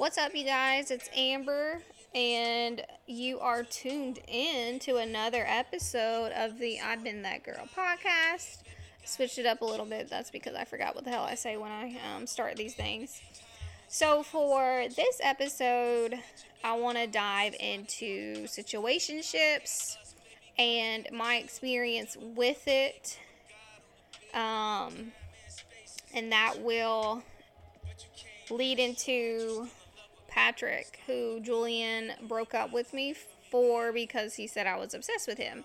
What's up, you guys? It's Amber, and you are tuned in to another episode of the I've Been That Girl podcast. Switched it up a little bit. That's because I forgot what the hell I say when I um, start these things. So, for this episode, I want to dive into situationships and my experience with it. Um, and that will lead into Patrick, who Julian broke up with me for because he said I was obsessed with him.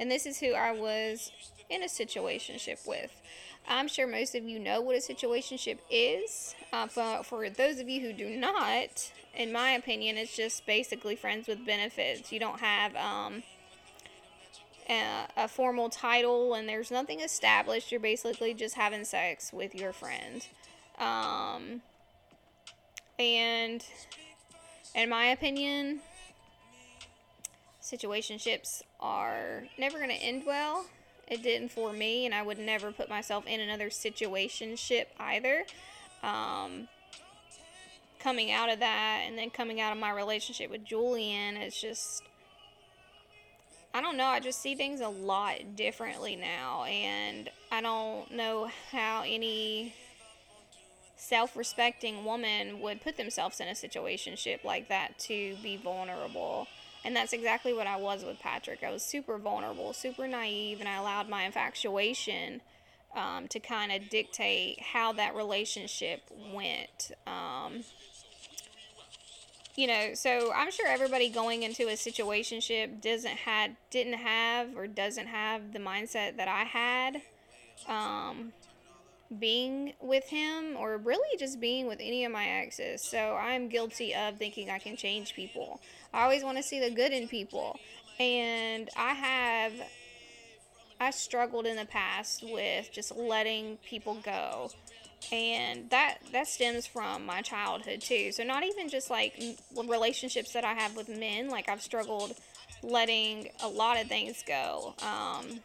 And this is who I was in a situationship with. I'm sure most of you know what a situationship is. Uh, for, for those of you who do not, in my opinion, it's just basically friends with benefits. You don't have um, a, a formal title and there's nothing established. You're basically just having sex with your friend. Um, and in my opinion, situationships are never going to end well. It didn't for me, and I would never put myself in another situationship either. Um, coming out of that and then coming out of my relationship with Julian, it's just. I don't know. I just see things a lot differently now, and I don't know how any self respecting woman would put themselves in a situationship like that to be vulnerable. And that's exactly what I was with Patrick. I was super vulnerable, super naive, and I allowed my infatuation um, to kind of dictate how that relationship went. Um, you know, so I'm sure everybody going into a situationship doesn't had didn't have or doesn't have the mindset that I had. Um, being with him or really just being with any of my exes. So I'm guilty of thinking I can change people. I always want to see the good in people. And I have I struggled in the past with just letting people go. And that that stems from my childhood too. So not even just like relationships that I have with men, like I've struggled letting a lot of things go. Um,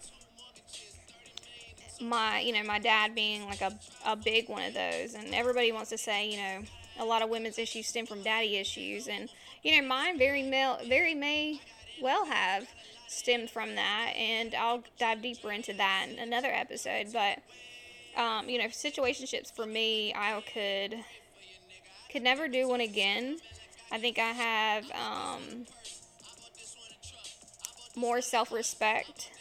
my you know my dad being like a, a big one of those and everybody wants to say you know a lot of women's issues stem from daddy issues and you know mine very male very may well have stemmed from that and i'll dive deeper into that in another episode but um, you know situationships for me i could could never do one again. I think i have um, more self-respect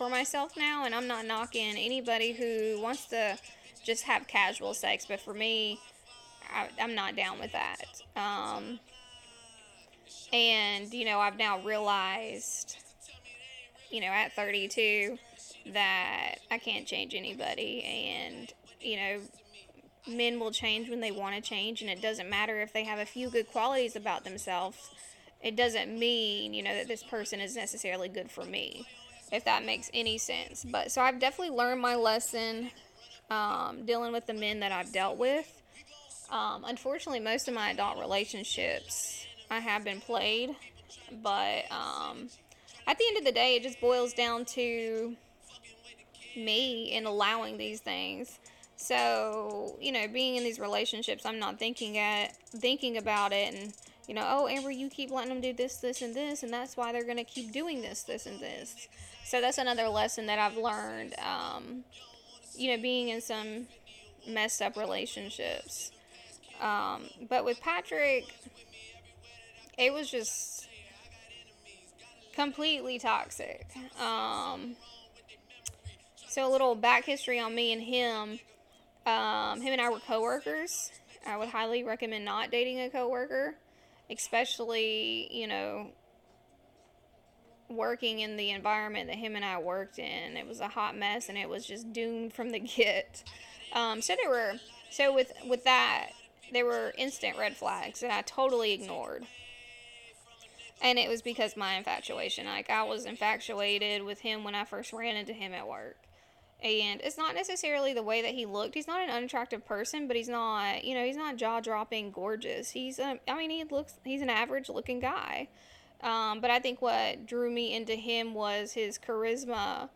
for myself now, and I'm not knocking anybody who wants to just have casual sex, but for me, I, am not down with that. Um, and, you know, I've now realized, you know, at 32, that I can't change anybody, and, you know, men will change when they want to change, and it doesn't matter if they have a few good qualities about themselves. It doesn't mean, you know, that this person is necessarily good for me if that makes any sense. But so I've definitely learned my lesson um, dealing with the men that I've dealt with. Um, unfortunately, most of my adult relationships I have been played, but um, at the end of the day, it just boils down to me and allowing these things. So you know, being in these relationships, I'm not thinking at thinking about it and you know, oh Amber, you keep letting them do this, this, and this, and that's why they're gonna keep doing this, this, and this. So that's another lesson that I've learned. Um, you know, being in some messed up relationships. Um, but with Patrick, it was just completely toxic. Um, so a little back history on me and him. Um, him and I were coworkers. I would highly recommend not dating a coworker, especially you know working in the environment that him and I worked in. It was a hot mess and it was just doomed from the get. Um, so there were so with with that there were instant red flags that I totally ignored. And it was because my infatuation. Like I was infatuated with him when I first ran into him at work. And it's not necessarily the way that he looked. He's not an unattractive person, but he's not, you know, he's not jaw dropping gorgeous. He's, a, I mean, he looks, he's an average looking guy. Um, but I think what drew me into him was his charisma,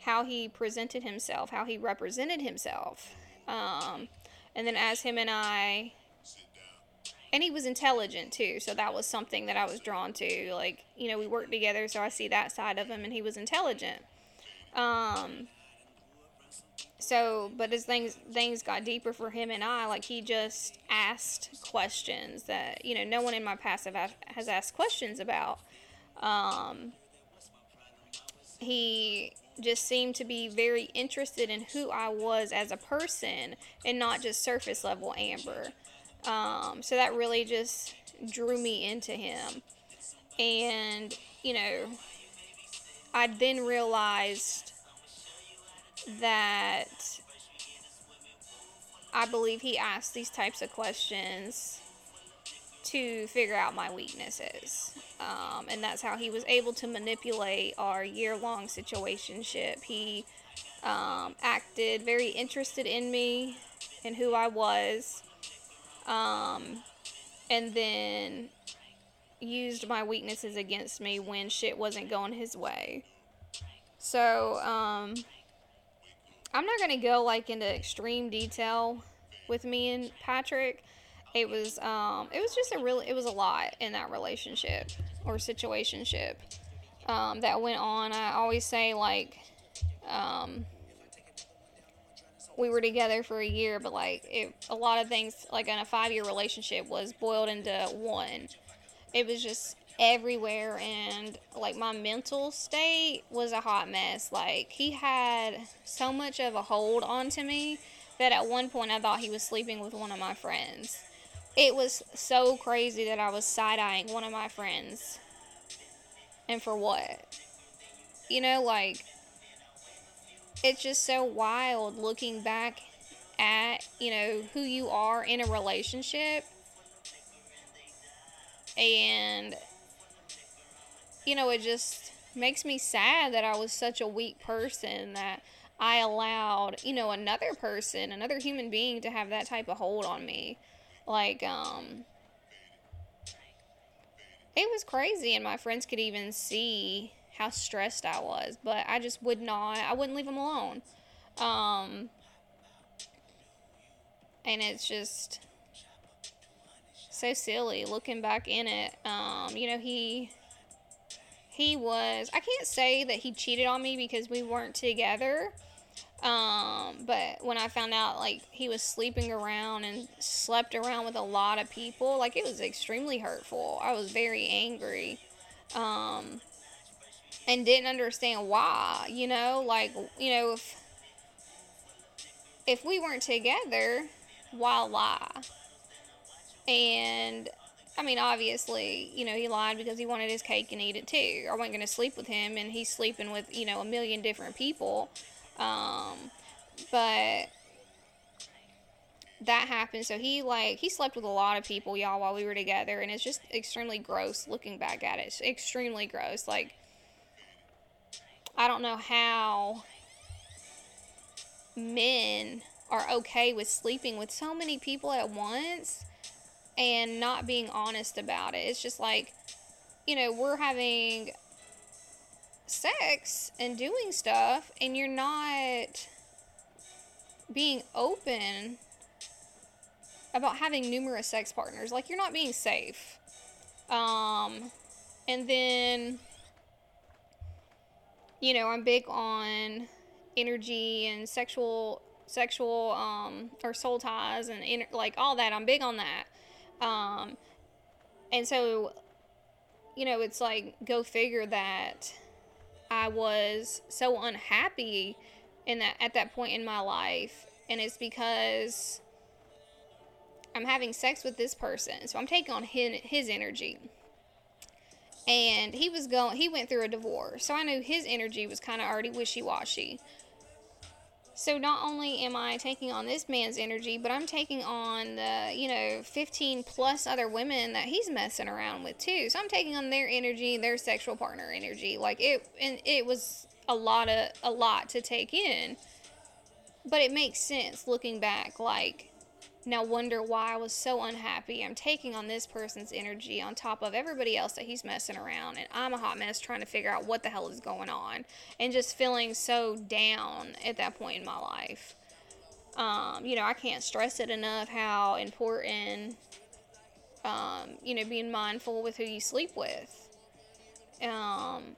how he presented himself, how he represented himself. Um, and then as him and I and he was intelligent too so that was something that i was drawn to like you know we worked together so i see that side of him and he was intelligent um so but as things things got deeper for him and i like he just asked questions that you know no one in my past have, has asked questions about um he just seemed to be very interested in who I was as a person and not just surface level Amber. Um, so that really just drew me into him. And, you know, I then realized that I believe he asked these types of questions to figure out my weaknesses. Um, and that's how he was able to manipulate our year long situationship. He um, acted very interested in me and who I was. Um, and then used my weaknesses against me when shit wasn't going his way. So, um, I'm not gonna go like into extreme detail with me and Patrick. It was, um, it was just a really, it was a lot in that relationship or situationship um, that went on. I always say like, um, we were together for a year, but like it, a lot of things like in a five year relationship was boiled into one. It was just everywhere, and like my mental state was a hot mess. Like he had so much of a hold onto me that at one point I thought he was sleeping with one of my friends. It was so crazy that I was side eyeing one of my friends. And for what? You know, like it's just so wild looking back at, you know, who you are in a relationship. And, you know, it just makes me sad that I was such a weak person that I allowed, you know, another person, another human being to have that type of hold on me. Like, um, it was crazy, and my friends could even see how stressed I was, but I just would not, I wouldn't leave him alone. Um, and it's just so silly looking back in it. Um, you know, he he was I can't say that he cheated on me because we weren't together. Um, but when I found out like he was sleeping around and slept around with a lot of people, like it was extremely hurtful. I was very angry. Um, and didn't understand why, you know, like, you know, if if we weren't together, why lie? And I mean, obviously, you know, he lied because he wanted his cake and eat it too. I wasn't going to sleep with him, and he's sleeping with, you know, a million different people. Um, but that happened. So he, like, he slept with a lot of people, y'all, while we were together, and it's just extremely gross looking back at it. It's extremely gross. Like, I don't know how men are okay with sleeping with so many people at once and not being honest about it. It's just like, you know, we're having sex and doing stuff, and you're not being open about having numerous sex partners. Like, you're not being safe. Um, and then you know, I'm big on energy and sexual sexual um or soul ties and inter- like all that. I'm big on that. Um and so you know, it's like go figure that I was so unhappy in that at that point in my life and it's because I'm having sex with this person. So I'm taking on his, his energy. And he was going he went through a divorce. So i knew his energy was kind of already wishy-washy so not only am i taking on this man's energy but i'm taking on the you know 15 plus other women that he's messing around with too. So i'm taking on their energy their sexual partner energy. Like it and it was a lot of a lot to take in. But it makes sense looking back like now wonder why I was so unhappy. I'm taking on this person's energy on top of everybody else that he's messing around, and I'm a hot mess trying to figure out what the hell is going on, and just feeling so down at that point in my life. Um, you know, I can't stress it enough how important um, you know, being mindful with who you sleep with. Um,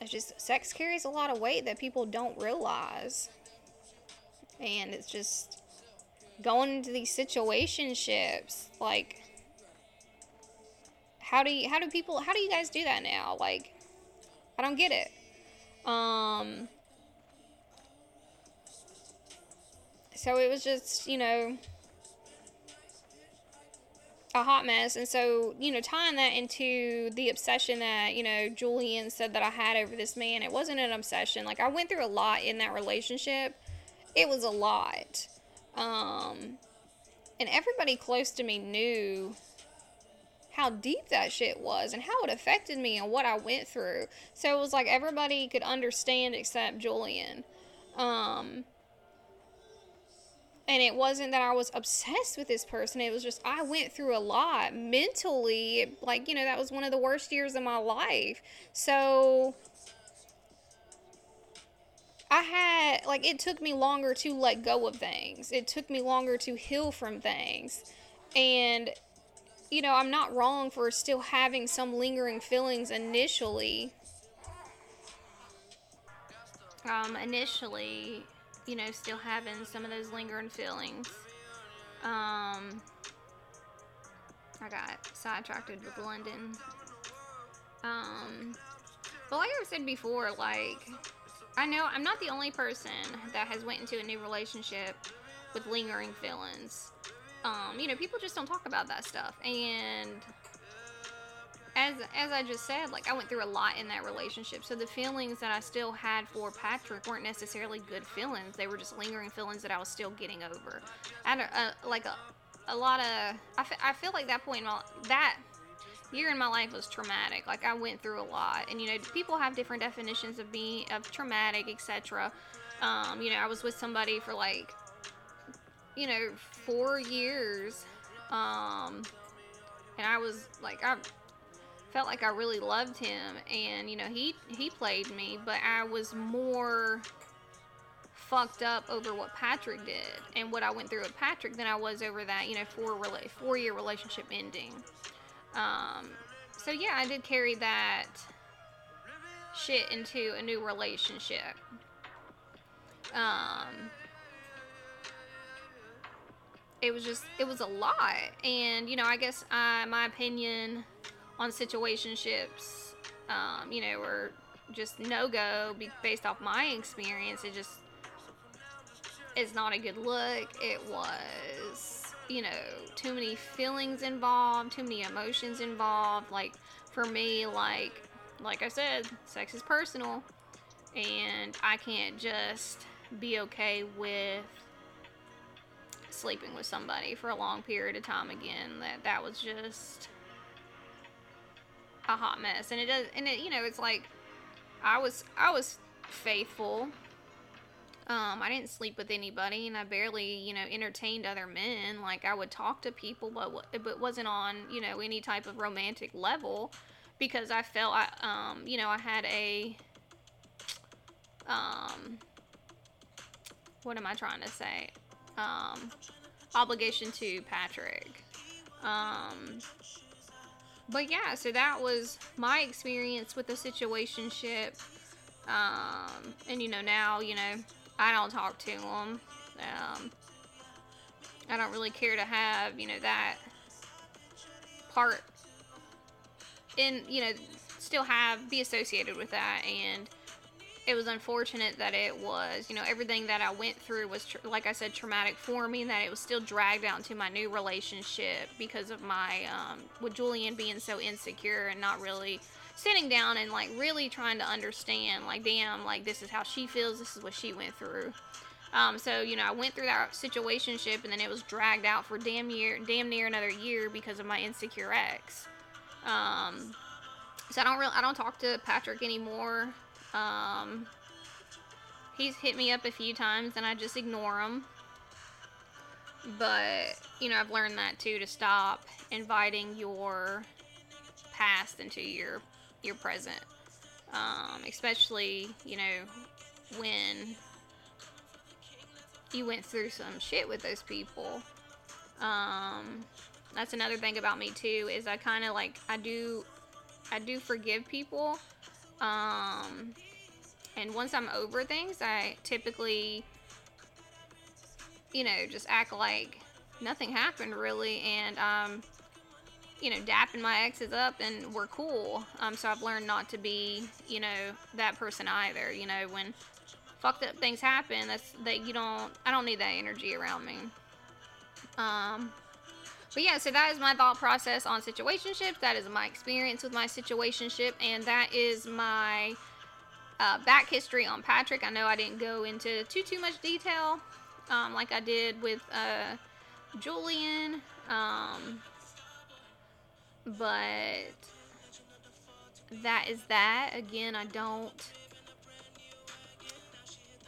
it's just sex carries a lot of weight that people don't realize, and it's just going into these situationships like how do you how do people how do you guys do that now? Like i don't get it. Um so it was just you know a hot mess. And so you know tying that into the obsession that you know julian said that i had over this man it wasn't an obsession. Like i went through a lot in that relationship it was a lot um and everybody close to me knew how deep that shit was and how it affected me and what I went through. So it was like everybody could understand except Julian. Um, and it wasn't that I was obsessed with this person. It was just I went through a lot mentally. Like, you know, that was one of the worst years of my life. So I had, like, it took me longer to let go of things. It took me longer to heal from things. And, you know, I'm not wrong for still having some lingering feelings initially. Um, initially, you know, still having some of those lingering feelings. Um, I got sidetracked with London. Um, but like I said before, like, I know I'm not the only person that has went into a new relationship with lingering feelings. Um, you know, people just don't talk about that stuff, and as as I just said, like I went through a lot in that relationship. So the feelings that I still had for Patrick weren't necessarily good feelings. They were just lingering feelings that I was still getting over. I had a, like a a lot of I, f- I feel like that point in my that year in my life was traumatic. Like I went through a lot, and you know people have different definitions of being of traumatic, etc. Um, you know, I was with somebody for like you know four years, um, and I was like I felt like I really loved him, and you know he he played me, but I was more fucked up over what Patrick did and what I went through with Patrick than I was over that you know four rela- four year relationship ending. Um, so yeah, I did carry that shit into a new relationship. Um, it was just it was a lot, and you know I guess uh, my opinion on situationships, um, you know, were just no go based off my experience. It just is not a good look. It was, you know, too many feelings involved, too many emotions involved. Like for me, like like I said, sex is personal, and I can't just be okay with sleeping with somebody for a long period of time again. That that was just a hot mess. And it does and it you know, it's like I was I was faithful. Um, I didn't sleep with anybody, and I barely, you know, entertained other men. Like I would talk to people, but but wasn't on, you know, any type of romantic level, because I felt I, um, you know, I had a, um, what am I trying to say? Um, obligation to Patrick. Um, but yeah, so that was my experience with the situationship. Um, and you know, now, you know, I don't talk to him. Um, I don't really care to have, you know, that part in, you know, still have, be associated with that. And it was unfortunate that it was, you know, everything that I went through was, tr- like I said, traumatic for me, that it was still dragged out into my new relationship because of my, um, with Julian being so insecure and not really sitting down and like really trying to understand, like, damn, like, this is how she feels, this is what she went through. Um, so you know, I went through that situationship, and then it was dragged out for damn year, damn near another year because of my insecure ex. Um, so I don't really, I don't talk to Patrick anymore. Um, he's hit me up a few times, and I just ignore him. But you know, I've learned that too to stop inviting your past into your your present. Um, especially you know when you went through some shit with those people. Um, that's another thing about me too is I kind of like I do I do forgive people. Um, and once I'm over things, I typically you know just act like nothing happened really, and um, you know dapping my exes up and we're cool. Um, so I've learned not to be you know that person either. You know when fucked up things happen, that's that you don't I don't need that energy around me. Um, but yeah, so that is my thought process on situationships. That is my experience with my situationship, and that is my uh, back history on Patrick. I know I didn't go into too too much detail, um, like I did with uh, Julian, um, but that is that. Again, I don't.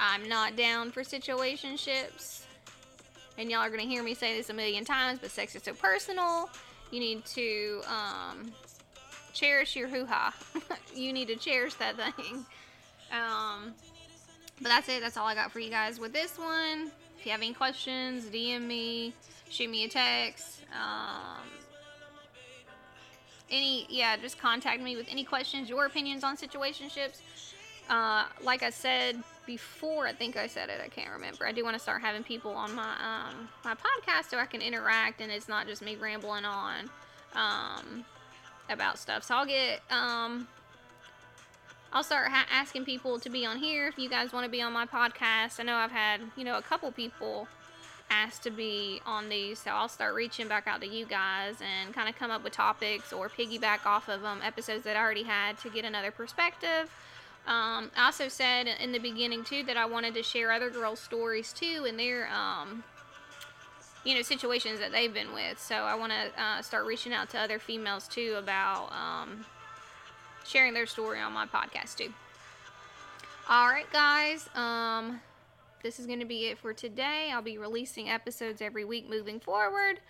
I'm not down for situationships and y'all are gonna hear me say this a million times, but sex is so personal. You need to um, cherish your hoo ha. you need to cherish that thing. Um, but that's it. That's all I got for you guys with this one. If you have any questions, DM me, shoot me a text. Um, any, yeah, just contact me with any questions, your opinions on situationships. Uh, like I said before, I think I said it. I can't remember. I do want to start having people on my um, my podcast so I can interact and it's not just me rambling on um, about stuff. So I'll get um, I'll start ha- asking people to be on here if you guys want to be on my podcast. I know I've had you know a couple people asked to be on these, so I'll start reaching back out to you guys and kind of come up with topics or piggyback off of um, episodes that I already had to get another perspective. Um, I also said in the beginning too that I wanted to share other girls' stories too and their um, you know situations that they've been with. So I want to uh, start reaching out to other females too about um, sharing their story on my podcast too. All right, guys. Um, this is going to be it for today. I'll be releasing episodes every week moving forward,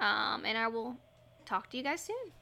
um, and I will talk to you guys soon.